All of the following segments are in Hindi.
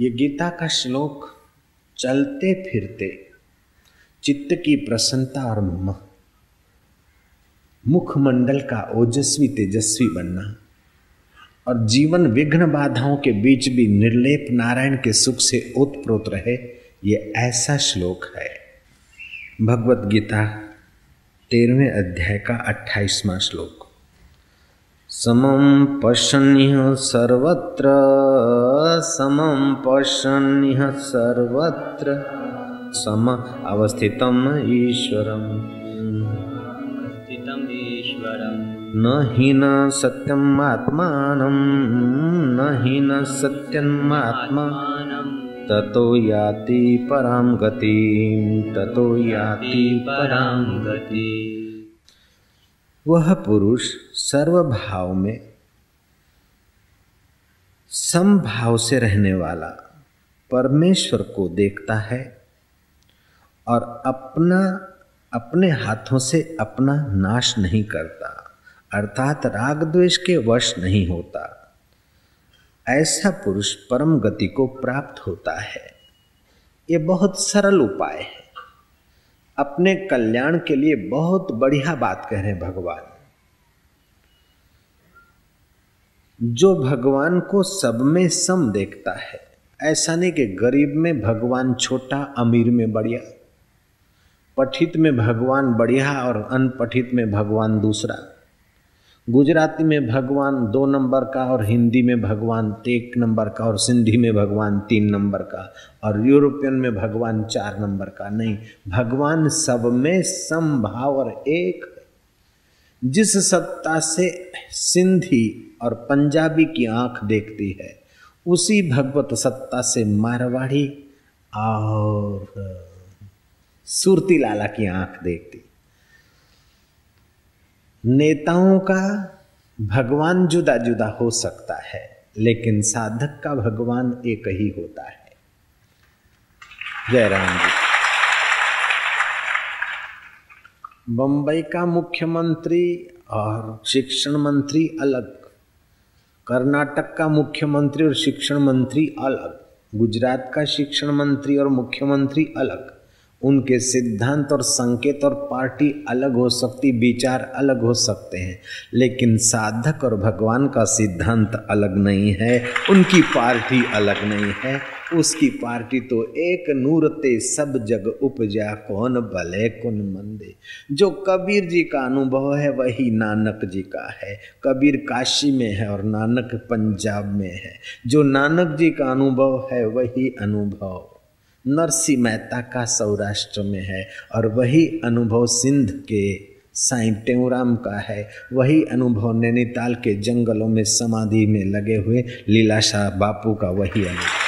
ये गीता का श्लोक चलते फिरते, चित्त की प्रसन्नता और मुखमंडल का ओजस्वी तेजस्वी बनना, और जीवन विघ्न बाधाओं के बीच भी निर्लेप नारायण के सुख से ओतप्रोत रहे, ये ऐसा श्लोक है। भगवत गीता, तेरहवें अध्याय का अट्ठाईसवां श्लोक। समं पश्यन्यः सर्वत्र समं पश्यन्यः सर्वत्र सम अवस्थितम् ईश्वरम्। स्थितम् ईश्वरम्। न हि न सत्यम् आत्मानं न हि न सत्यम् आत्मा। आत्मानं। ततो याति परां गतिं ततो याति परां गति वह पुरुष सर्वभाव में समभाव से रहने वाला परमेश्वर को देखता है और अपना, अपने हाथों से अपना नाश नहीं करता, अर्थात राग द्वेष के वश नहीं होता। ऐसा पुरुष परम गति को प्राप्त होता है। ये बहुत सरल उपाय है। अपने कल्याण के लिए बहुत बढ़िया बात कह रहे हैं भगवान। जो भगवान को सब में सम देखता है, ऐसा नहीं कि गरीब में भगवान छोटा, अमीर में बढ़िया, पठित में भगवान बढ़िया और अनपठित में भगवान दूसरा। गुजराती में भगवान दो नंबर का और हिंदी में भगवान एक नंबर का और सिंधी में भगवान तीन नंबर का और यूरोपियन में भगवान चार नंबर का। नहीं, भगवान सब में समभाव और एक जिस सत्ता से सिंधी और पंजाबी की आँख देखती है, उसी भगवत सत्ता से मारवाड़ी और सुरती लाला की आँख देखती नेताओं का भगवान जुदा जुदा हो सकता है, लेकिन साधक का भगवान एक ही होता है। जय राम जी। बंबई का मुख्यमंत्री और शिक्षण मंत्री अलग, कर्नाटक का मुख्यमंत्री और शिक्षण मंत्री अलग, गुजरात का शिक्षण मंत्री और मुख्यमंत्री अलग। उनके सिद्धांत और संकेत और पार्टी अलग हो सकती, विचार अलग हो सकते हैं। लेकिन साधक और भगवान का सिद्धांत अलग नहीं है, उनकी पार्टी अलग नहीं है। उसकी पार्टी तो एक नूरते सब जग उपजा, कौन भले कौन मंदे। जो कबीर जी का अनुभव है, वही नानक जी का है। कबीर काशी में है और नानक पंजाब में है। जो नानक जी का अनुभव है, वही अनुभव नरसी मेहता का सौराष्ट्र में है और वही अनुभव सिंध के साई टेऊराम का है। वही अनुभव नैनीताल के जंगलों में समाधि में लगे हुए लीलाशाह बापू का वही अनुभव।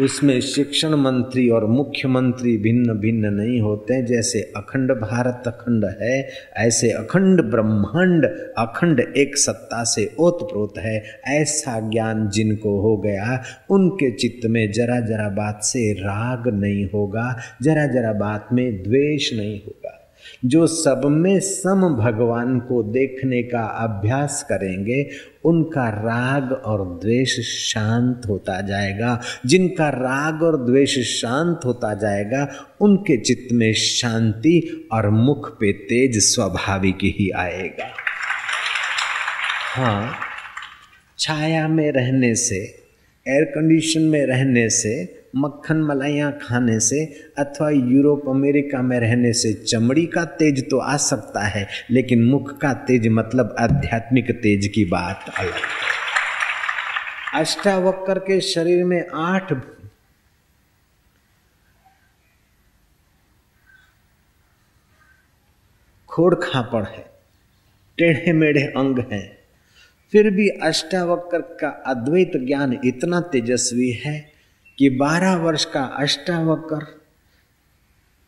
उसमें शिक्षण मंत्री और मुख्यमंत्री भिन्न भिन्न नहीं होते जैसे अखंड भारत अखंड है, ऐसे अखंड ब्रह्मांड अखंड एक सत्ता से ओतप्रोत है। ऐसा ज्ञान जिनको हो गया, उनके चित्त में जरा जरा बात से राग नहीं होगा, जरा जरा बात में द्वेष नहीं होगा। जो सब में सम भगवान को देखने का अभ्यास करेंगे उनका राग और द्वेष शांत होता जाएगा। जिनका राग और द्वेष शांत होता जाएगा, उनके चित्त में शांति और मुख पे तेज स्वाभाविक ही आएगा। हाँ छाया में रहने से एयर कंडीशन में रहने से मक्खन मलाइयाँ खाने से अथवा यूरोप, अमेरिका में रहने से चमड़ी का तेज तो आ सकता है, लेकिन मुख का तेज मतलब आध्यात्मिक तेज की बात अलग अष्टावक्र के शरीर में आठ खोड़ खापड़ है, टेढ़े मेढ़े अंग हैं। फिर भी अष्टावक्र का अद्वैत ज्ञान इतना तेजस्वी है कि बारह वर्ष का अष्टावकर,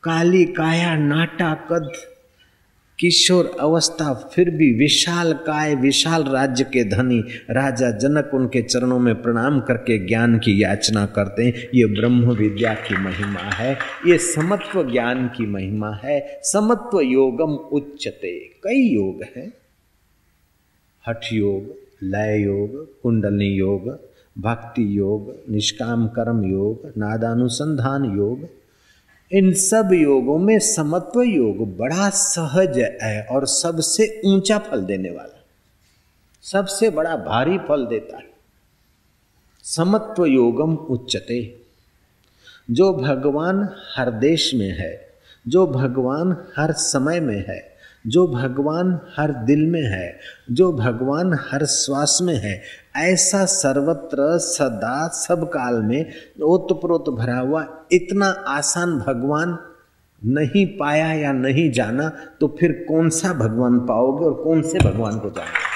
काली काया नाटा कद, किशोर अवस्था फिर भी विशाल काय, विशाल राज्य के धनी, राजा जनक उनके चरणों में प्रणाम करके ज्ञान की याचना करते हैं। ये ब्रह्म विद्या की महिमा है, ये समत्व ज्ञान की महिमा है, समत्व योगम उच्चते। कई योग हैं। हठ योग, लय योग, कुंडलनी योग भक्ति योग, निष्काम कर्म योग, नादानुसंधान योग, इन सब योगों में समत्व योग बड़ा सहज है और सबसे ऊँचा फल देने वाला। सबसे बड़ा भारी फल देता है। समत्व योगम उच्चते। जो भगवान हर देश में है, जो भगवान हर समय में है, जो भगवान हर दिल में है, जो भगवान हर श्वास में है ऐसा सर्वत्र सदा सब काल में ओतप्रोत भरा हुआ, इतना आसान भगवान नहीं पाया या नहीं जाना तो फिर कौन सा भगवान पाओगे और कौन से भगवान को जानोगे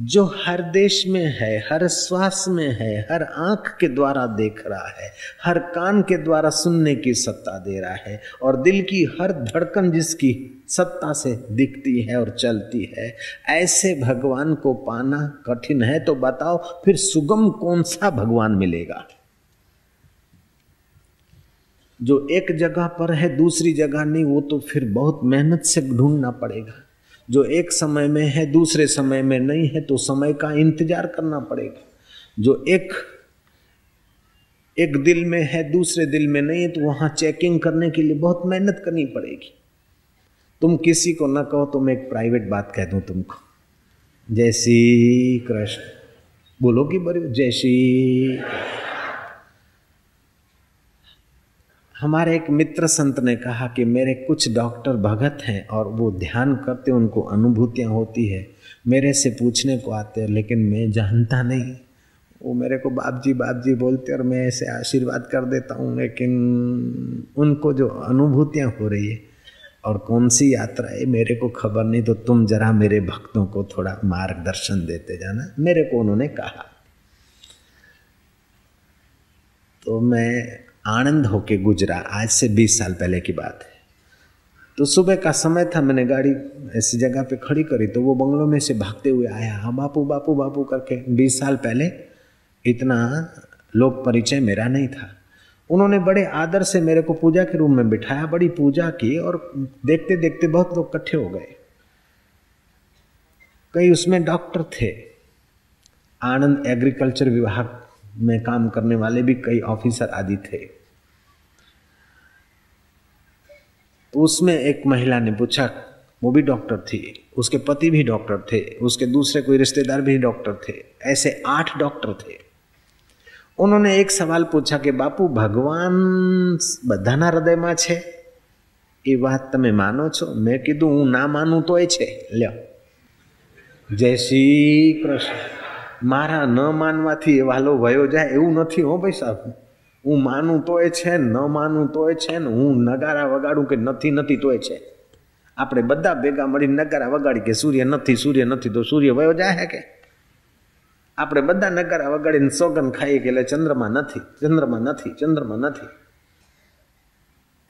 जो हर देश में है, हर श्वास में है, हर आँख के द्वारा देख रहा है, हर कान के द्वारा सुनने की सत्ता दे रहा है और दिल की हर धड़कन जिसकी सत्ता से दिखती है और चलती है, ऐसे भगवान को पाना कठिन है। तो बताओ, फिर सुगम कौन सा भगवान मिलेगा? जो एक जगह पर है, दूसरी जगह नहीं, वो तो फिर बहुत मेहनत से ढूंढना पड़ेगा। जो एक समय में है, दूसरे समय में नहीं है तो समय का इंतज़ार करना पड़ेगा। जो एक एक दिल में है, दूसरे दिल में नहीं है तो वहाँ चेकिंग करने के लिए बहुत मेहनत करनी पड़ेगी। तुम किसी को ना कहो तो मैं एक प्राइवेट बात कह दूँ तुमको। जय श्री कृष्ण। बोलो कि बड़ी जय श्री हमारे एक मित्र संत ने कहा कि मेरे कुछ डॉक्टर भगत हैं और वो ध्यान करते, उनको अनुभूतियाँ होती है। मेरे से पूछने को आते हैं, लेकिन मैं जानता नहीं। वो मेरे को बाप जी बाप जी बोलते और मैं ऐसे आशीर्वाद कर देता हूँ, लेकिन उनको जो अनुभूतियाँ हो रही है, और कौन सी यात्रा है, मेरे को खबर नहीं तो तुम जरा मेरे भक्तों को थोड़ा मार्गदर्शन देते जाना, मेरे को उन्होंने कहा। तो मैं आनंद होके गुजरा। आज से बीस साल पहले की बात है। तो सुबह का समय था, मैंने गाड़ी ऐसी जगह पे खड़ी करी तो वो बंगलों में से भागते हुए आया। हाँ बापू बापू बापू करके बीस साल पहले इतना लोक परिचय मेरा नहीं था। उन्होंने बड़े आदर से मेरे को पूजा के रूम में बिठाया, बड़ी पूजा की और देखते देखते बहुत लोग इकट्ठे हो गए। कई उसमें डॉक्टर थे। आनंद एग्रीकल्चर विभाग में काम करने वाले भी कई ऑफिसर आदि थे तो उसमें एक महिला ने पूछा वो भी डॉक्टर थी उसके पति भी डॉक्टर थे उसके दूसरे कोई रिश्तेदार भी डॉक्टर थे ऐसे आठ डॉक्टर थे उन्होंने एक सवाल पूछा कि बापू भगवान બધાના હૃદયમાં છે એ વાત તમે માનો છો મેં કીધું હું ના માનું તોય છે લ્યો જય શ્રી કૃષ્ણ મારા ન માનવાથી એ વાલો વયો જાય એવું નથી હો ભાઈ સાહેબ હું માનું તોય છે ન માનું તોય છે ને હું નગારા વગાડું કે નથી નથી તોય છે. આપણે બધા ભેગા મળીને નગારા વગાડી કે સૂર્ય નથી સૂર્ય નથી તો સૂર્ય વયો જાય કે? આપણે બધા નગારા વગાડીને સોગન ખાઈએ કે એટલે ચંદ્રમાં નથી ચંદ્રમાં નથી ચંદ્રમાં નથી.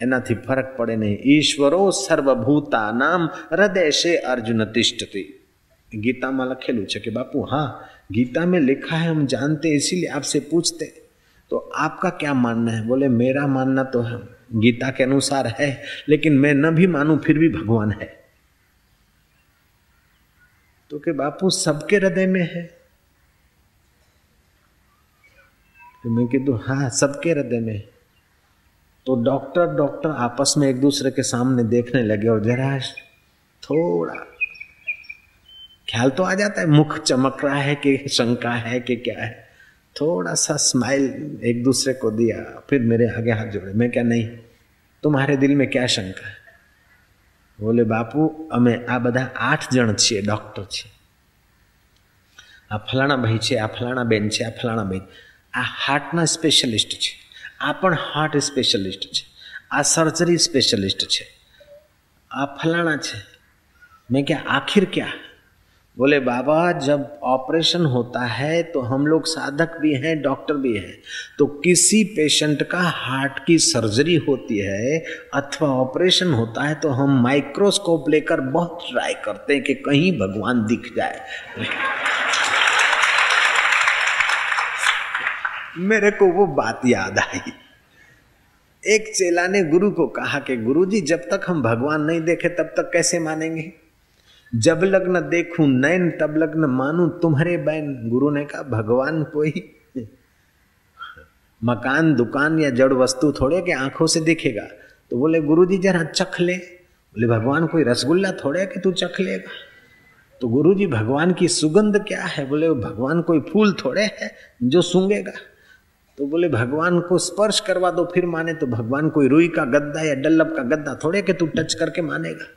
એનાથી ફરક પડે નહીં. ઈશ્વરો સર્વભૂતા નામ હૃદય છે અર્જુન તિષ્ઠતી. ગીતામાં લખેલું છે કે બાપુ, હા ગીતા મેં લિખા હે હમ જાનતે ઇસીલિએ આપસે પૂછતે. तो आपका क्या मानना है? बोले, मेरा मानना तो गीता के अनुसार है, लेकिन मैं न भी मानूं, फिर भी भगवान है। तो कि बापू, सबके हृदय में है। तो मैं कीधु हाँ सबके हृदय में तो डॉक्टर डॉक्टर आपस में एक दूसरे के सामने देखने लगे और जरा थोड़ा ख्याल तो आ जाता है, मुख चमक रहा है कि शंका है कि क्या है। थोड़ा सा स्माइल एक दूसरे को दिया फिर मेरे आगे हाथ जोड़े मैं क्या नहीं तुम्हारे दिल में क्या शंका है બોલે બાપુ અમે આ બધા આઠ જણ છીએ ડૉક્ટર છીએ આ ફલાણા ભાઈ છે આ ફલાણા બેન છે આ ફલાણા બેન આ હાર્ટના સ્પેશિયલિસ્ટ છે આ પણ હાર્ટ સ્પેશિયલિસ્ટ છે આ સર્જરી સ્પેશિયલિસ્ટ છે આ ફલાણા છે मैं क्या आखिर क्या बोले, बाबा, जब ऑपरेशन होता है तो हम लोग साधक भी हैं, डॉक्टर भी हैं। तो किसी पेशेंट का हार्ट की सर्जरी होती है अथवा ऑपरेशन होता है तो हम माइक्रोस्कोप लेकर बहुत ट्राई करते हैं कि कहीं भगवान दिख जाए। मेरे को वो बात याद आई। एक चेला ने गुरु को कहा कि, गुरुजी, जब तक हम भगवान नहीं देखे, तब तक कैसे मानेंगे? जब लग्न देखूँ नैन, तब लग्न मानू। तुम्हारे बैन गुरु ने कहा, भगवान कोई मकान, दुकान या जड़ वस्तु थोड़े के आँखों से दिखेगा? तो बोले गुरु जी जरा चख ले। बोले, भगवान कोई रसगुल्ला थोड़े कि तू चख लेगा? तो गुरु जी भगवान की सुगंध क्या है? बोले, भगवान कोई फूल थोड़े है जो सूंगेगा तो बोले, भगवान को स्पर्श करवा दो, फिर माने तो भगवान कोई रुई का गद्दा या डल्लभ का गद्दा थोड़े कि तू टच करके मानेगा।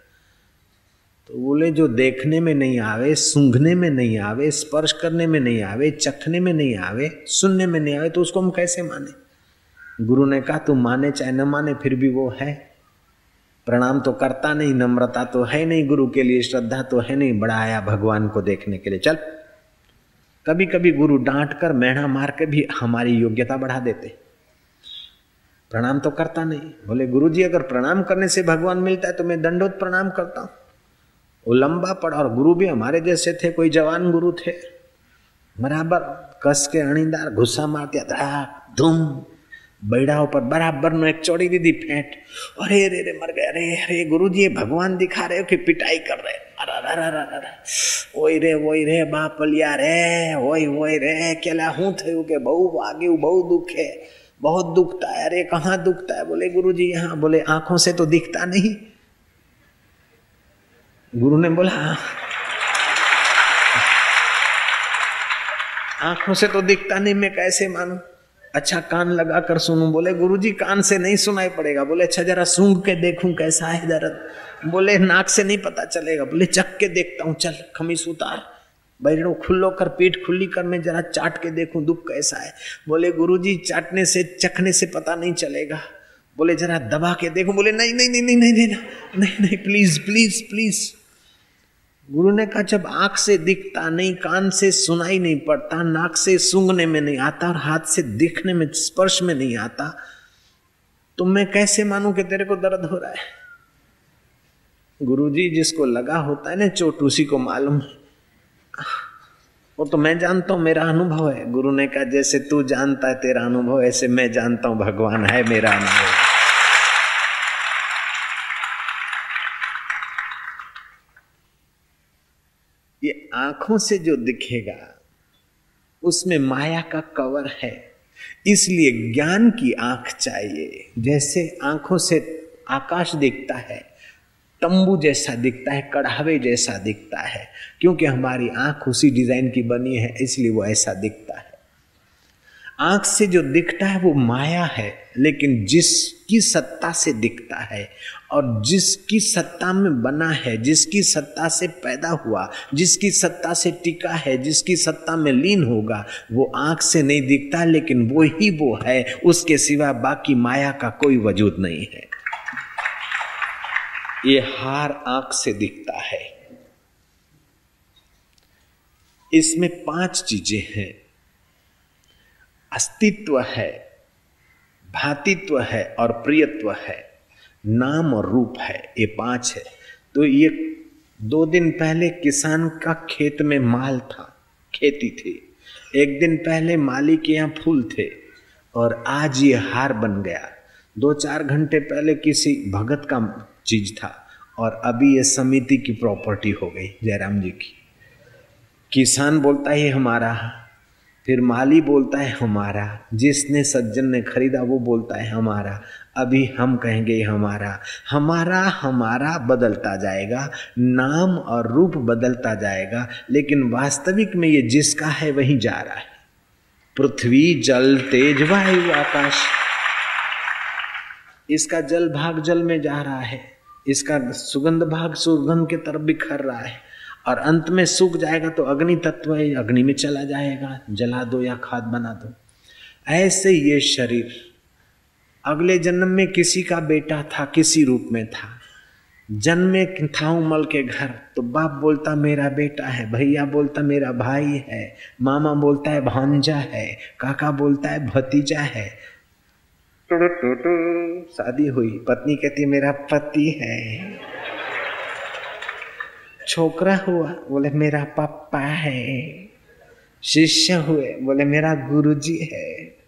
तो बोले, जो देखने में नहीं आवे, सूंघने में नहीं आवे, स्पर्श करने में नहीं आवे, चखने में नहीं आवे, सुनने में नहीं आवे तो उसको हम कैसे माने? गुरु ने कहा, तू माने चाहे न माने, फिर भी वो है। प्रणाम तो करता नहीं, नम्रता तो है नहीं गुरु के लिए, श्रद्धा तो है नहीं, बड़ा आया भगवान को देखने के लिए। चल कभी कभी गुरु डांट कर मेढ़ा मार के भी हमारी योग्यता बढ़ा देते। प्रणाम तो करता नहीं। बोले गुरु जी अगर प्रणाम करने से भगवान मिलता है तो मैं दंडोत प्रणाम करता हूँ। वो लंबा पड़ा और गुरु भी हमारे जैसे थे कोई जवान गुरु थे बराबर कस के अणीदार गुस्सा मारते धड़ाक धूम बैड़ा ऊपर बराबर नो एक चौड़ी दीदी फेंट अरे रे रे मर गए अरे अरे गुरु जी भगवान दिखा रहे हो कि पिटाई कर रहे ઓય રે ઓય રે બાપલિયા રે ઓય ઓય રે કેલા હું થયું કે બહુ વાગ્યું બહુ દુખે बहुत दुखता है अरे कहाँ दुखता है बोले गुरु जी यहाँ बोले आंखों से तो दिखता नहीं गुरु ने बोला आँखों से तो दिखता नहीं मैं कैसे मानू? अच्छा कान लगा कर सुनू? बोले गुरुजी कान से नहीं सुनाई पड़ेगा। बोले अच्छा जरा सूंघ के देखूँ कैसा है दर्द? बोले नाक से नहीं पता चलेगा। बोले चख के देखता हूँ चल खमीस उतार। बैठो खुल्लो कर पीठ खुली कर मैं जरा चाट के देखूँ दुख कैसा है? बोले गुरुजी चाटने से चखने से पता नहीं चलेगा। बोले जरा दबा के देखू। बोले नहीं नहीं नहीं नहीं नहीं, नहीं, नहीं, नहीं प्लीज़ प्लीज़ प्लीज़ गुरु ने कहा, जब आँख से दिखता नहीं, कान से सुनाई नहीं पड़ता, नाक से सूंघने में नहीं आता और हाथ से दिखने में, स्पर्श में नहीं आता तो मैं कैसे मानूं कि तेरे को दर्द हो रहा है? गुरु जी जिसको लगा होता है ना चोट, उसी को मालूम वो तो मैं जानता हूँ, मेरा अनुभव है। गुरु ने कहा, जैसे तू जानता है, तेरा अनुभव ऐसे मैं जानता हूँ, भगवान है मेरा अनुभव ये आँखों से जो दिखेगा, उसमें माया का कवर है। इसलिए ज्ञान की आँख चाहिए। जैसे आँखों से आकाश दिखता है, तंबू जैसा दिखता है, कढ़ावे जैसा दिखता है, क्योंकि हमारी आँख उसी डिज़ाइन की बनी है, इसलिए वो ऐसा दिखता है। आँख से जो दिखता है, वो माया है, लेकिन जिसकी सत्ता से दिखता है और जिसकी सत्ता में बना है, जिसकी सत्ता से पैदा हुआ, जिसकी सत्ता से टिका है, जिसकी सत्ता में लीन होगा, वो आँख से नहीं दिखता, लेकिन वो ही वो है। उसके सिवा बाकी माया का कोई वजूद नहीं है। ये हार आँख से दिखता है। इसमें पाँच चीज़ें हैं। अस्तित्व है, भातित्व है और प्रियत्व है। नाम और रूप है, ये पाँच है। तो ये दो दिन पहले किसान का खेत में माल था, खेती थी। एक दिन पहले माली के यहाँ फूल थे और आज ये हार बन गया। दो चार घंटे पहले किसी भगत का चीज़ था और अभी ये समिति की प्रॉपर्टी हो गई, जयराम जी की। किसान बोलता है हमारा। फिर माली बोलता है, हमारा। जिसने सज्जन ने खरीदा, वो बोलता है, हमारा। अभी हम कहेंगे हमारा हमारा हमारा बदलता जाएगा, नाम और रूप बदलता जाएगा, लेकिन वास्तविक में ये जिसका है वही जा रहा है। पृथ्वी, जल, तेज, वायु, आकाश, इसका जल भाग जल में जा रहा है, इसका सुगंध भाग सुगंध के तरफ़ बिखर रहा है, और अंत में सूख जाएगा तो अग्नि तत्व अग्नि में चला जाएगा, जला दो या खाद बना दो। ऐसे ये शरीर अगले जन्म में किसी का बेटा था, किसी रूप में था। जन्मे था उमल के घर तो बाप बोलता, मेरा बेटा है, भैया बोलता, मेरा भाई है, मामा बोलता है, भांजा है, काका बोलता है, भतीजा है। शादी हुई, पत्नी कहती, मेरा पति है। छोकरा हुआ, बोले, मेरा पापा है। शिष्य हुए, बोले, मेरा गुरुजी है।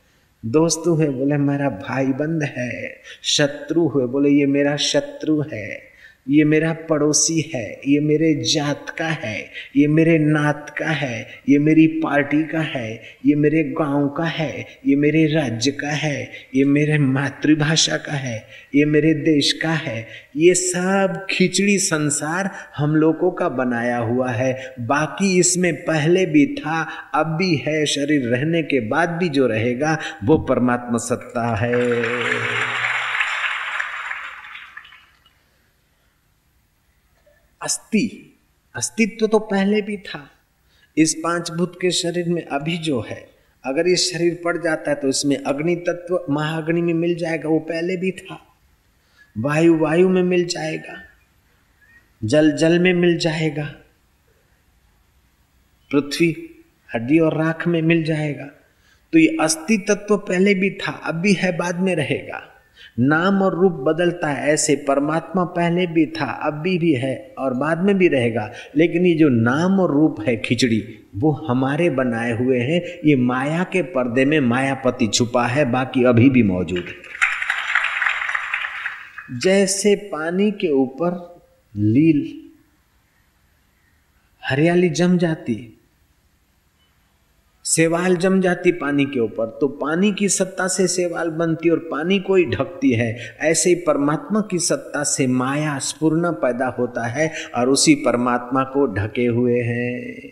दोस्त हुए बोले मेरा भाई बंद है शत्रु हुए बोले ये मेरा शत्रु है। ये मेरा पड़ोसी है, ये मेरे जात का है, ये मेरे नात का है, ये मेरी पार्टी का है, ये मेरे गाँव का है, ये मेरे राज्य का है, ये मेरे मातृभाषा का है, ये मेरे देश का है। ये सब खिचड़ी संसार हम लोगों का बनाया हुआ है। बाकी इसमें पहले भी था, अब भी है, शरीर रहने के बाद भी जो रहेगा, वो परमात्मा सत्ता है। अस्थि। अस्तित्व तो पहले भी था। इस पाँच भूत के शरीर में अभी जो है, अगर ये शरीर पड़ जाता है तो इसमें अग्नि तत्व महाअग्नि में मिल जाएगा, वो पहले भी था। वायु वायु में मिल जाएगा। जल जल में मिल जाएगा। पृथ्वी, हड्डी और राख में मिल जाएगा। तो ये अस्थि तत्व पहले भी था, अब भी है, बाद में रहेगा। नाम और रूप बदलता है, ऐसे परमात्मा पहले भी था, अब भी भी है और बाद में भी रहेगा। लेकिन ये जो नाम और रूप है खिचड़ी, वो हमारे बनाए हुए हैं। ये माया के पर्दे में मायापति छुपा है, बाकी अभी भी मौजूद है। जैसे पानी के ऊपर लील, हरियाली जम जाती है सेवाल जम जाती पानी के ऊपर तो पानी की सत्ता से सेवाल बनती और पानी को ही ढकती है ऐसे ही परमात्मा की सत्ता से माया स्पूर्ण पैदा होता है और उसी परमात्मा को ढके हुए हैं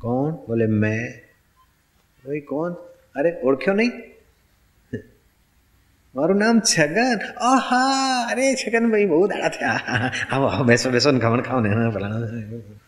कौन बोले मैं वही कौन अरे ओढ़ो नहीं મારું નામ છગન આહા અરે છગન ભાઈ બહુ દાડા થયા આવો આવો બેસો બેસો ને ખમણ ખાઓ ને પેલા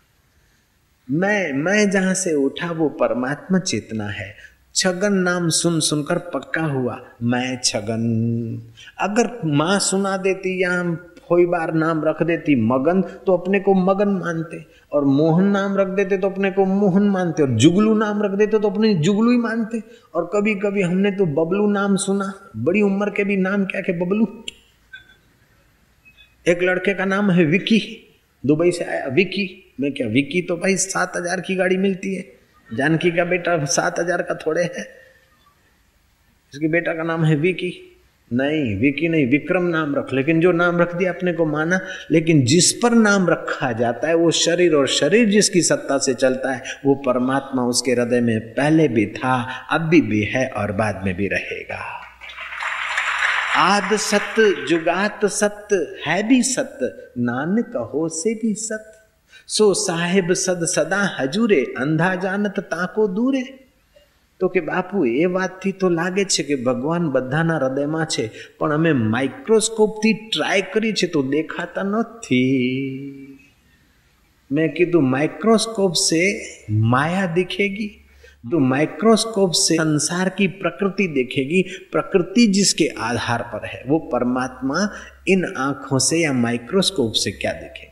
मैं मैं जहाँ से उठा वो परमात्मा चेतना है। छगन नाम सुन, सुनकर पक्का हुआ, मैं छगन। अगर माँ सुना देती या कोई बार नाम रख देती मगन तो अपने को मगन मानते। और मोहन नाम रख देते तो अपने को मोहन मानते। और जुगलू नाम रख देते तो अपने जुगलू ही मानते। और कभी कभी हमने तो बबलू नाम सुना। बड़ी उम्र के भी नाम क्या के बबलू? एक लड़के का नाम है विकी। दुबई से आया विकी मैं क्या विकी तो भाई सात हज़ार की गाड़ी मिलती है। जानकी का बेटा सात हज़ार का थोड़े है। इसके बेटा का नाम है विकी नहीं विकी नहीं विक्रम नाम रख। लेकिन जो नाम रख दिया अपने को माना लेकिन जिस पर नाम रखा जाता है वो शरीर और शरीर जिसकी सत्ता से चलता है वो परमात्मा उसके हृदय में पहले भी था अब भी, भी है और बाद में भी रहेगा। आद सत्य जुगात सत्य है भी सत्य नानक हो से भी सत्य सो साहेब सद सदा હજુરે અંધા જાનત તાકો દૂરે તો કે બાપુ એ વાતથી તો લાગે છે કે ભગવાન બધાના હૃદયમાં છે પણ અમે માઇક્રોસ્કોપથી ટ્રાય કરી છે તો દેખાતા નથી मैं कीधु माइक्रोस्कोप से माया दिखेगी तो माइक्रोस्कोप से संसार की प्रकृति देखेगी, प्रकृति जिसके आधार पर है, वो परमात्मा इन आँखों से या माइक्रोस्कोप से क्या देखेगा?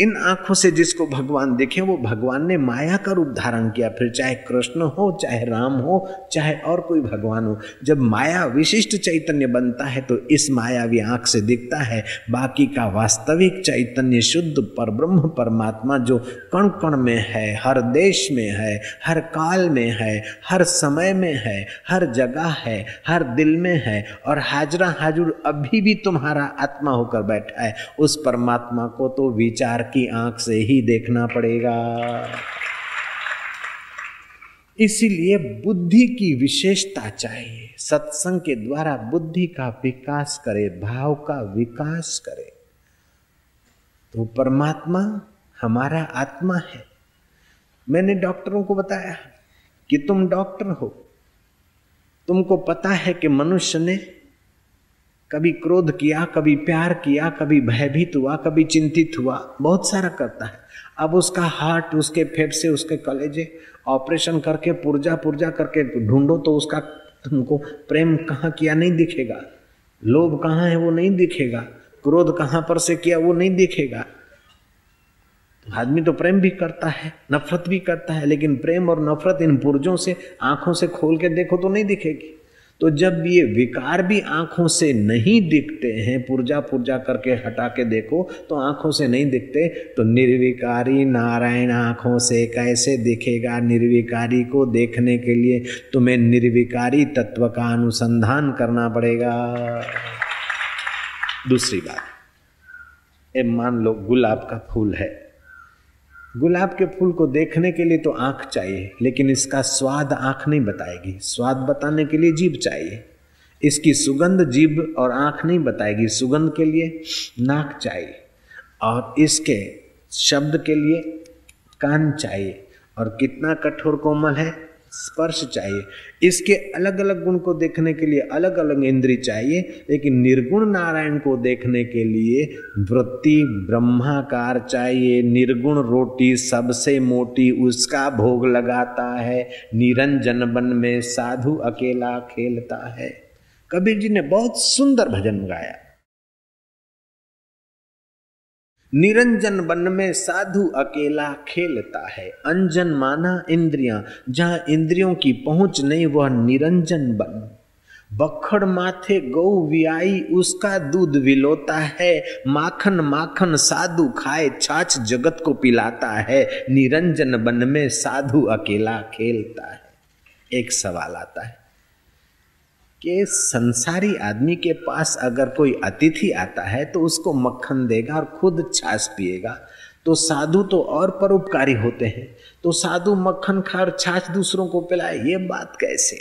इन आँखों से जिसको भगवान देखे, वो भगवान ने माया का रूप धारण किया। फिर चाहे कृष्ण हो, चाहे राम हो, चाहे और कोई भगवान हो, जब माया विशिष्ट चैतन्य बनता है तो इस मायावी आँख से दिखता है। बाकी का वास्तविक चैतन्य शुद्ध पर ब्रह्म परमात्मा जो कण कण में है, हर देश में है, हर काल में है, हर समय में है, हर जगह है, हर दिल में है और हाजरा हाजुर अभी भी तुम्हारा आत्मा होकर बैठा है, उस परमात्मा को तो विचार की आँख से ही देखना पड़ेगा। इसीलिए बुद्धि की विशेषता चाहिए। सत्संग के द्वारा बुद्धि का विकास करे, भाव का विकास करे। तो परमात्मा हमारा आत्मा है। मैंने डॉक्टरों को बताया कि तुम डॉक्टर हो। तुमको पता है कि मनुष्य ने कभी क्रोध किया, कभी प्यार किया, कभी भयभीत हुआ, कभी चिंतित हुआ, बहुत सारा करता है। अब उसका हार्ट उसके फेफड़े उसके कलेजे ऑपरेशन करके पुर्जा पुर्जा करके ढूंढो तो उसका तुमको प्रेम कहाँ किया नहीं दिखेगा। लोभ कहाँ है वो नहीं दिखेगा। क्रोध कहाँ पर से किया वो नहीं दिखेगा। आदमी तो प्रेम भी करता है, नफरत भी करता है, लेकिन प्रेम और नफरत इन पुर्जों से, आँखों से खोल के देखो तो नहीं दिखेगी। तो जब ये विकार भी आँखों से नहीं दिखते हैं, पुर्जा पुर्जा करके हटा के देखो तो आँखों से नहीं दिखते। तो निर्विकारी नारायण आँखों से कैसे दिखेगा निर्विकारी को देखने के लिए? तुम्हें निर्विकारी तत्व का अनुसंधान करना पड़ेगा। दूसरी बात, ये मान लो गुलाब का फूल है। गुलाब के फूल को देखने के लिए तो आँख चाहिए, लेकिन इसका स्वाद आँख नहीं बताएगी। स्वाद बताने के लिए जीभ चाहिए। इसकी सुगंध जीभ और आँख नहीं बताएगी। सुगंध के लिए नाक चाहिए और इसके शब्द के लिए कान चाहिए। और कितना कठोर कोमल है स्पर्श चाहिए। इसके अलग अलग गुण को देखने के लिए अलग अलग इंद्री चाहिए, लेकिन निर्गुण नारायण को देखने के लिए वृत्ति ब्रह्माकार चाहिए। निर्गुण रोटी सबसे मोटी, उसका भोग लगाता है, निरंजन बन में साधु अकेला खेलता है। कबीर जी ने बहुत सुंदर भजन गाया। निरंजन वन में साधु अकेला खेलता है। अंजन माना इंद्रियाँ, जहाँ इंद्रियों की पहुँच नहीं, वह निरंजन बन बखड़ माथे गौ वियाई, उसका दूध विलोता है। माखन माखन साधु खाए, छाछ जगत को पिलाता है। निरंजन बन में साधु अकेला खेलता है। एक सवाल आता है कि संसारी आदमी के पास अगर कोई अतिथि आता है तो उसको मक्खन देगा और खुद छाछ पिएगा। तो साधु तो और परोपकारी होते हैं। तो साधु मक्खन खा और छाछ दूसरों को पिलाए, ये बात कैसे?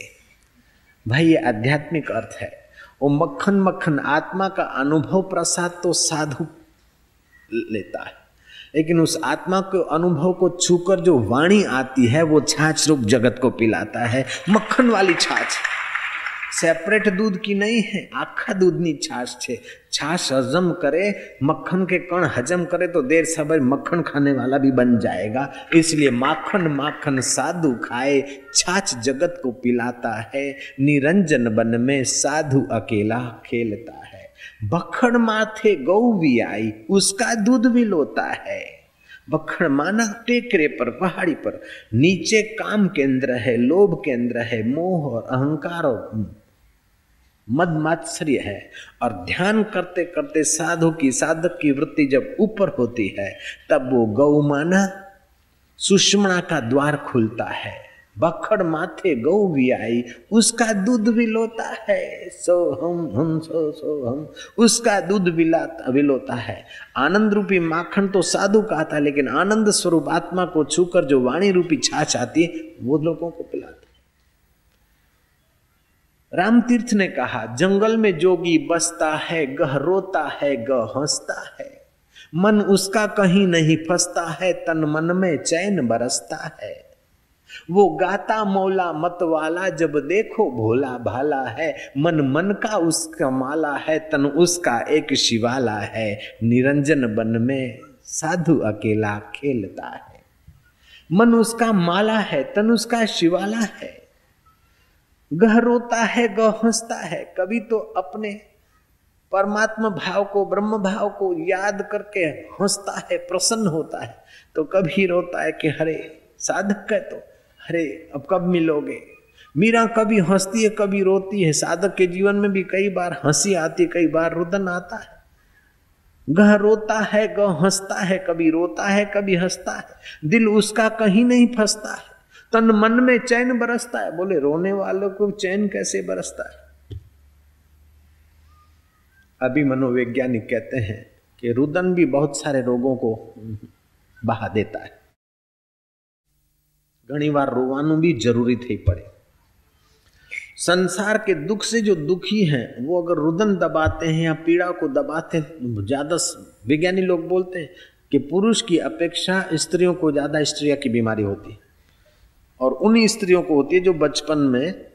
भाई, ये आध्यात्मिक अर्थ है। वो मक्खन मक्खन, आत्मा का अनुभव प्रसाद तो साधु लेता है। लेकिन उस आत्मा के अनुभव को छूकर जो वाणी आती है, वो छाछ रूप जगत को पिलाता है। मक्खन वाली छाछ। सेपरेट दूध की नहीं है, आखा दूधनी छाछ છે छाछ हजम करे, मक्खन के कण हजम करे तो देर समय मक्खन खाने वाला भी बन जाएगा। इसलिए माखन माखन साधु खाए, छाछ जगत को पिलाता है, निरंजन बन में साधु अकेला खेलता है। बखड़ माथे गौ भी आई, उसका दूध भी लोता है। बखड़ माना, टेकरे पर, पहाड़ी पर। नीचे काम केंद्र है, लोभ केंद्र है, मोह और अहंकार और मद मात्सर्य है। और ध्यान करते करते साधु की, साधक की वृत्ति जब ऊपर होती है, तब वो गौ माना सुषमणा का द्वार खुलता है। बखड़ माथे गौ भी आई, उसका दूध भी लोता है। सो हम हम, सो सो हम, उसका दूध विलाता विलोता है। आनंद रूपी माखन तो साधु का था, लेकिन आनंद स्वरूप आत्मा को छूकर जो वाणी रूपी छाछ आती है, वो लोगों को पिलाता राम तीर्थ ने कहा, जंगल में जोगी बसता है, गह रोता है, गह हंसता है। मन उसका कहीं नहीं फंसता है, तन मन में चैन बरसता है। वो गाता मौला मत वाला, जब देखो भोला भाला है। मन मन का उसका माला है, तन उसका एक शिवाला है। निरंजन बन में साधु अकेला खेलता है। मन उसका माला है, तन उसका शिवाला है। गह रोता है, गह हंसता है। कभी तो अपने परमात्मा भाव को, ब्रह्म भाव को याद करके हंसता है, प्रसन्न होता है। तो कभी रोता है कि, हरे, साधक है तो हरे अब कब मिलोगे? मीरा कभी हंसती है, कभी रोती है। साधक के जीवन में भी कई बार हँसी आती कई बार रुदन आता है। गह रोता है, गह हंसता है, कभी रोता है, कभी हंसता है। दिल उसका कहीं नहीं फंसता है। तन मन में चैन बरसता है। बोले, रोने वालों को चैन कैसे बरसता है? अभी मनोवैज्ञानिक कहते हैं कि रुदन भी बहुत सारे रोगों को बहा देता है। बार रोवानु भी ज़रूरी थी पड़े। संसार के दुख से जो दुखी हैं, वो अगर रुदन दबाते हैं या पीड़ा को दबाते हैं ज़्यादा विज्ञानी लोग बोलते हैं कि पुरुष की अपेक्षा स्त्रियों को ज़्यादा स्त्रिया की बीमारी होती है। और उन स्त्रियों को होती है जो बचपन में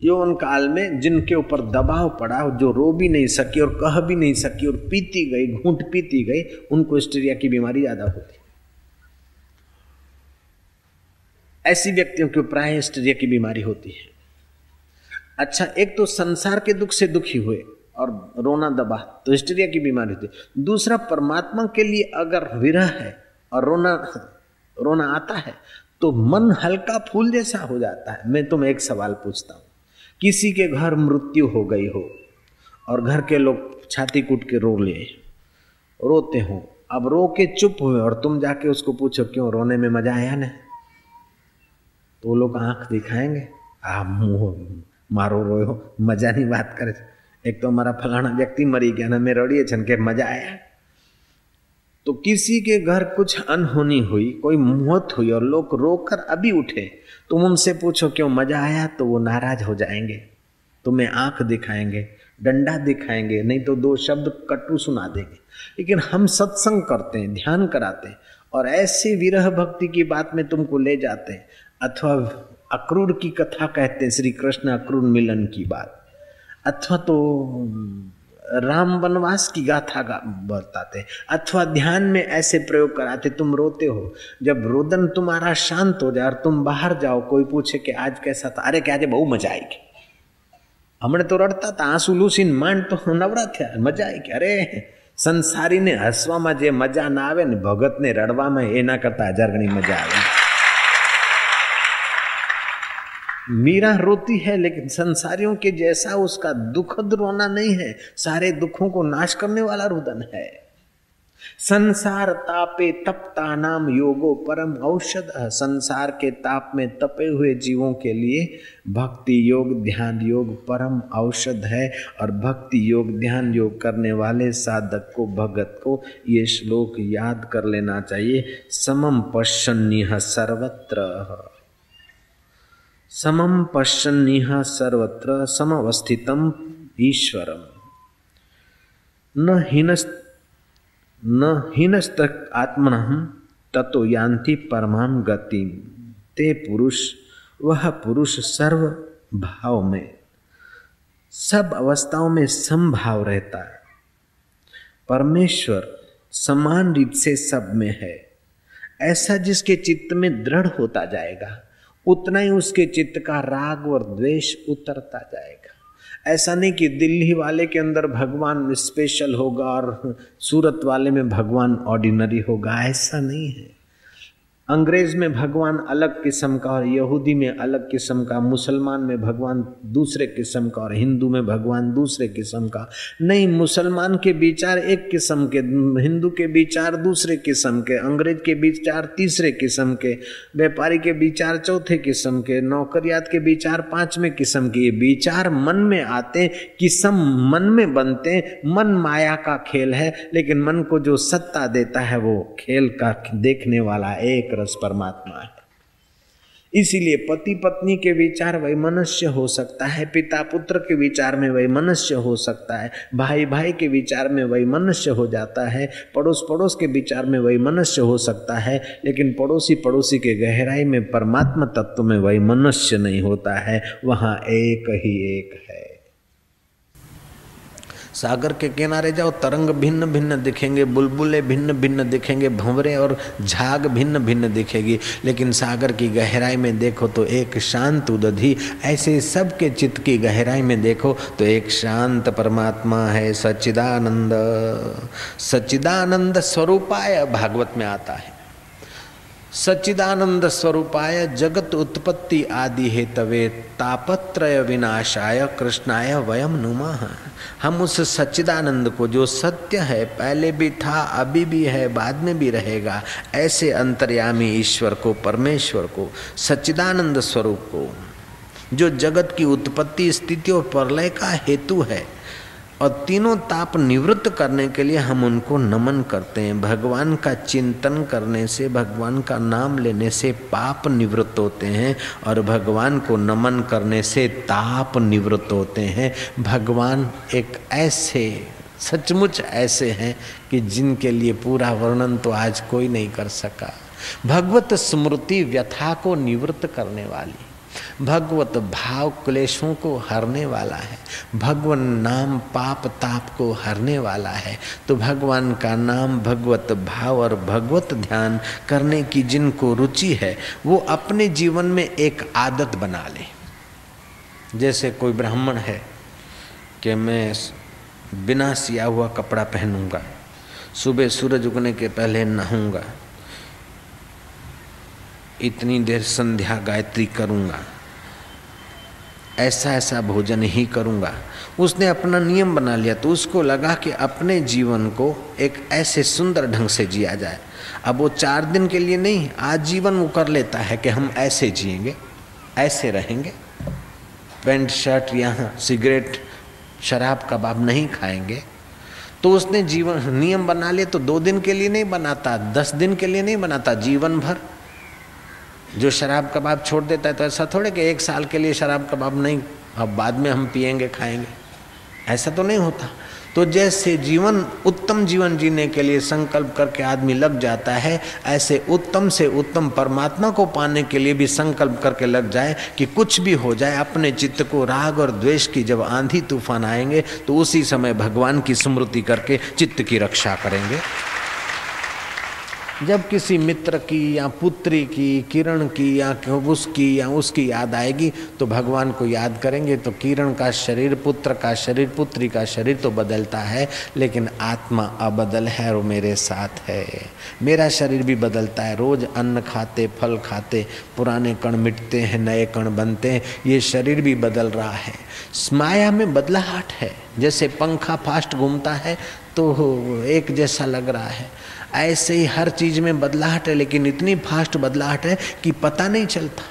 यौवन काल में जिनके ऊपर दबाव पड़ा, जो रो भी नहीं सकी और कह भी नहीं सकी और पीती गई, घूंट पीती गई, उनको स्टीरिया की बीमारी ज़्यादा होती ऐसी व्यक्तियों को प्राय स्टीरिया की बीमारी होती है। अच्छा एक तो संसार के दुख से दुखी हुए और रोना दबा तो स्टीरिया की बीमारी होती है। दूसरा, परमात्मा के लिए अगर विरह है और रोना रोना आता है तो मन हल्का फूल जैसा हो जाता है। मैं तुम्हें एक सवाल पूछता हूँ। किसी के घर मृत्यु हो गई हो और घर के लोग छाती कूट के रो ले रोते हो, अब रो के चुप हुए और तुम जाके उसको पूछो, क्यों रोने में मज़ा आया ना तो लोग आँख दिखाएँगे। आ मुँह मारो रो मज़ा नहीं बात करे। एक तो हमारा फलाना व्यक्ति मरी गया ना मैं रोड़िए छन के मज़ा आया। तो किसी के घर कुछ अनहोनी हुई, कोई मौत हुई और लोग रोकर अभी उठे, तुम उनसे पूछो क्यों मज़ा आया तो वो नाराज़ हो जाएँगे। तुम्हें आँख दिखाएँगे, डंडा दिखाएँगे, नहीं तो दो शब्द कटु सुना देंगे। लेकिन हम सत्संग करते हैं, ध्यान कराते हैं और ऐसे विरह भक्ति की बात में तुमको ले जाते हैं। अथवा अक्रूर की कथा कहते हैं श्री कृष्ण अक्रूर मिलन की बात अथवा तो राम वनवास की गाथा गा बताते अथवा ध्यान में ऐसे प्रयोग कराते तुम रोते हो जब रोदन तुम्हारा शांत हो जाए और तुम बाहर जाओ कोई पूछे कि आज कैसा था अरे क्या आज बहु मजा आएगी हमने तो रड़ता था आंसू लूसीन માંડ તો નવરા થયા મજા આવી કે અરે સંસારીને હસવામાં જે મજા ના આવે ને ભગતને રડવામાં એના કરતા હજાર ગણી મજા આવે मीरा रोती है, लेकिन संसारियों के जैसा उसका दुखद रोना नहीं है। सारे दुखों को नाश करने वाला रुदन है। संसार तापे तपता नाम योगो परम औषध संसार के ताप में तपे हुए जीवों के लिए भक्ति योग, ध्यान योग परम औषध है। और भक्ति योग, ध्यान योग करने वाले साधक को, भगत को ये श्लोक याद कर लेना चाहिए। समम पश्चन्य सर्वत्र। समम पश्चन्य सर्वत्र समवस्थितम ईश्वरम। न हीनस्त न हीनस्त आत्मन ततो यान्ति परमाम गति। ते पुरुष, वह पुरुष सर्व भाव में। सब अवस्थाओं में समभाव रहता है। परमेश्वर समान रीत से सब में है। ऐसा जिसके चित्त में दृढ़ होता जाएगा। उतना ही उसके चित्त का राग और द्वेष उतरता जाएगा। ऐसा नहीं कि दिल्ली वाले के अंदर भगवान स्पेशल होगा और सूरत वाले में भगवान ऑर्डिनरी होगा, ऐसा नहीं है। अंग्रेज़ में भगवान अलग किस्म का और यहूदी में अलग किस्म का, मुसलमान में भगवान दूसरे किस्म का और हिंदू में भगवान दूसरे किस्म का। नहीं, मुसलमान के विचार एक किस्म के, हिंदू के विचार दूसरे किस्म के, अंग्रेज़ के विचार तीसरे किस्म के, व्यापारी के विचार चौथे किस्म के, नौकरियात के विचार पाँचवें किस्म के। ये विचार मन में आते किस्म मन में बनते मन माया का खेल है, लेकिन मन को जो सत्ता देता है वो खेल का देखने वाला एक रस परमात्मा है। इसीलिए पति पत्नी के विचार वही मनुष्य हो सकता है पिता पुत्र के विचार में वही मनुष्य हो सकता है भाई भाई के विचार में वही मनुष्य हो जाता है पड़ोस पड़ोस के विचार में वही मनुष्य हो सकता है, लेकिन पड़ोसी पड़ोसी के गहराई में परमात्मा तत्व में वही मनुष्य नहीं होता है, वहाँ एक ही एक है। सागर के किनारे जाओ, तरंग भिन्न भिन्न दिखेंगे, बुलबुले भिन्न भिन्न दिखेंगे, भंवरे और झाग भिन्न भिन्न दिखेगी। लेकिन सागर की गहराई में देखो तो एक शांत उदधि, ऐसे सबके चित्त की गहराई में देखो तो एक शांत परमात्मा है सच्चिदानंद। सच्चिदानंद स्वरूपाय भागवत में आता है। सच्चिदानंद स्वरूपाय जगत उत्पत्ति आदि हेतवे तापत्रय विनाशाय कृष्णाय वयम नुमा। हम उस सच्चिदानंद को जो सत्य है, पहले भी था, अभी भी है, बाद में भी रहेगा, ऐसे अंतर्यामी ईश्वर को, परमेश्वर को, सच्चिदानंद स्वरूप को, जो जगत की उत्पत्ति स्थिति और प्रलय का हेतु है और तीनों ताप निवृत्त करने के लिए हम उनको नमन करते हैं। भगवान का चिंतन करने से, भगवान का नाम लेने से पाप निवृत्त होते हैं और भगवान को नमन करने से ताप निवृत्त होते हैं। भगवान एक ऐसे, सचमुच ऐसे हैं कि जिनके लिए पूरा वर्णन तो आज कोई नहीं कर सका। भगवत स्मृति व्यथा को निवृत्त करने वाली। भगवत भाव क्लेशों को हरने वाला है। भगवान नाम पाप ताप को हरने वाला है। तो भगवान का नाम भगवत भाव और भगवत ध्यान करने की जिनको रुचि है, वो अपने जीवन में एक आदत बना ले। जैसे कोई ब्राह्मण है कि मैं बिना सिया हुआ कपड़ा पहनूँगा, सुबह सूरज उगने के पहले नहाऊँगा, इतनी देर संध्या गायत्री करूँगा ऐसा ऐसा भोजन ही करूँगा। उसने अपना नियम बना लिया तो उसको लगा कि अपने जीवन को एक ऐसे सुंदर ढंग से जिया जाए। अब वो चार दिन के लिए नहीं आज जीवन वो कर लेता है कि हम ऐसे जिएँगे, ऐसे रहेंगे। पेंट, शर्ट या सिगरेट, शराब, कबाब नहीं खाएँगे। तो उसने जीवन, नियम बना लिए तो दो दिन के लिए नहीं बनाता, दस दिन के लिए नहीं बनाता, जीवन भर। जो शराब कबाब छोड़ देता है तो ऐसा थोड़े कि एक साल के लिए शराब कबाब नहीं, अब बाद में हम पिएँगे खाएँगे। ऐसा तो नहीं होता। तो जैसे जीवन, उत्तम जीवन जीने के लिए संकल्प करके आदमी लग जाता है, ऐसे उत्तम से उत्तम परमात्मा को पाने के लिए भी संकल्प करके लग जाए कि कुछ भी हो जाए, अपने चित्त को राग और द्वेष की जब आंधी तूफ़ान आएँगे तो उसी समय भगवान की स्मृति करके चित्त की रक्षा करेंगे। जब किसी मित्र की या पुत्री की, किरण की या उसकी या उसकी याद आएगी तो भगवान को याद करेंगे तो किरण का शरीर, पुत्र का शरीर, पुत्री का शरीर तो बदलता है, लेकिन आत्मा अबदल है और मेरे साथ है। मेरा शरीर भी बदलता है। रोज अन्न खाते, फल खाते, पुराने कण मिटते हैं, नए कण बनते हैं, ये शरीर भी बदल रहा है। माया में बदलाहट है। जैसे पंखा फास्ट घूमता है तो एक जैसा लग रहा है। ऐसे ही हर चीज़ में बदलाहट है, लेकिन इतनी फास्ट बदलाहट है कि पता नहीं चलता।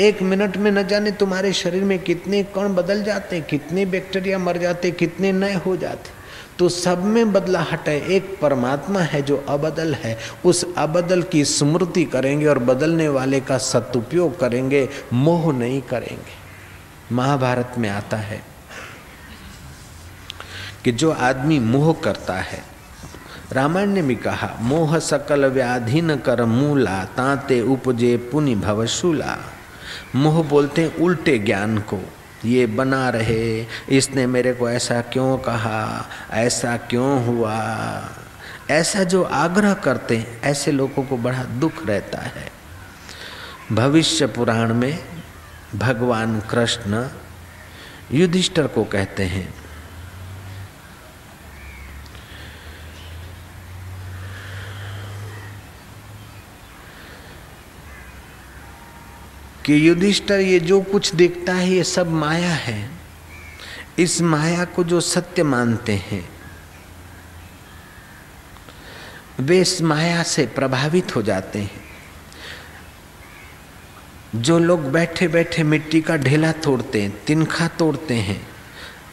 एक मिनट में न जाने तुम्हारे शरीर में कितने कण बदल जाते, कितने बैक्टीरिया मर जाते, कितने नए हो जाते। तो सब में बदलाहट है, एक परमात्मा है जो अबदल है, उस अबदल की स्मृति करेंगे और बदलने वाले का सदुपयोग करेंगे, मोह नहीं करेंगे। महाभारत में आता है कि जो आदमी मोह करता है रामायण ने भी कहा, मोह सकल व्याधि न कर मूला, तांते उपजे पुनि भवशूला मोह बोलते हैं, उल्टे ज्ञान को, ये बना रहे, इसने मेरे को ऐसा क्यों कहा, ऐसा क्यों हुआ? ऐसा जो आग्रह करते हैं, ऐसे लोगों को बड़ा दुख रहता है। भविष्य पुराण में भगवान कृष्ण युधिष्ठर को कहते हैं कि युधिष्ठर, ये जो कुछ देखता है, ये सब माया है। इस माया को जो सत्य मानते हैं, वे इस माया से प्रभावित हो जाते हैं। जो लोग बैठे बैठे मिट्टी का ढेला तोड़ते हैं, तिनखा तोड़ते हैं,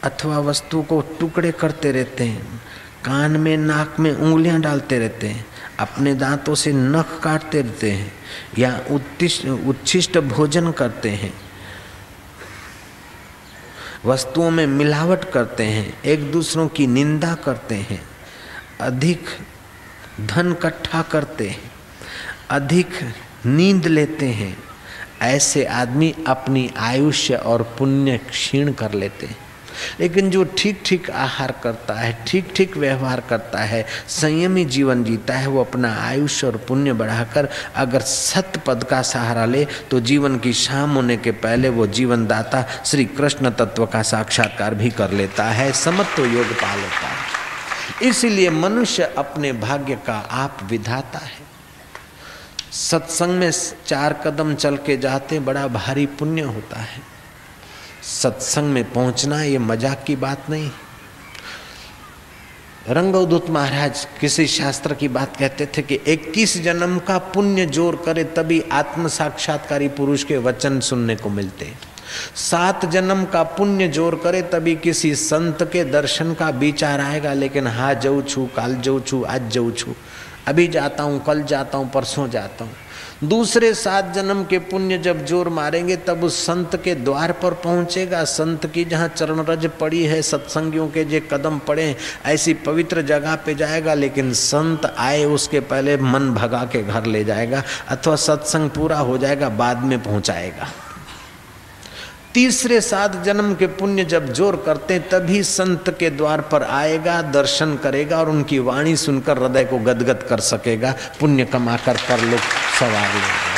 अथवा वस्तु को टुकड़े करते रहते हैं, कान में, नाक में उंगलियाँ डालते रहते हैं अपने दांतों से नख काटते रहते हैं या उच्छिष्ट भोजन करते हैं। वस्तुओं में मिलावट करते हैं, एक दूसरों की निंदा करते हैं, अधिक धन इकट्ठा करते हैं, अधिक नींद लेते हैं, ऐसे आदमी अपनी आयुष्य और पुण्य क्षीण कर लेते हैं। लेकिन जो ठीक ठीक आहार करता है ठीक ठीक व्यवहार करता है, संयमी जीवन जीता है, वो अपना आयुष्य और पुण्य बढ़ाकर अगर सत्य पद का सहारा ले तो जीवन की शाम होने के पहले वो जीवन दाता श्री कृष्ण तत्व का साक्षात्कार भी कर लेता है, समत्व योग पा लेता है। इसलिए मनुष्य अपने भाग्य का आप विधाता है। सत्संग में चार कदम चल के जाते, बड़ा भारी पुण्य होता है। सत्संग में पहुँचना ये मज़ाक की बात नहीं। रंगवदूत महाराज किसी शास्त्र की बात कहते थे कि 21 जन्म का पुण्य ज़ोर करे तभी आत्म साक्षात्कारी पुरुष के वचन सुनने को मिलते। सात जन्म का पुण्य ज़ोर करे तभी किसी संत के दर्शन का विचार आएगा, लेकिन हा जाऊ छू, काल जाऊ छू, आज जाऊ छू। अभी जाता हूँ, कल जाता हूँ, परसों जाता हूँ। दूसरे सात जन्म के पुण्य जब ज़ोर मारेंगे, तब उस संत के द्वार पर पहुंचेगा। संत की जहाँ चरण रज पड़ी है, सत्संगियों के जे कदम पड़े ऐसी पवित्र जगह पे जाएगा, लेकिन संत आए, उसके पहले मन भगा के घर ले जाएगा, अथवा सत्संग पूरा हो जाएगा, बाद में पहुंचाएगा। तीसरे सात जन्म के पुण्य जब ज़ोर करते तभी संत के द्वार पर आएगा, दर्शन करेगा और उनकी वाणी सुनकर हृदय को गदगद कर सकेगा। पुण्य कमाकर कर लोग सवार लेगा।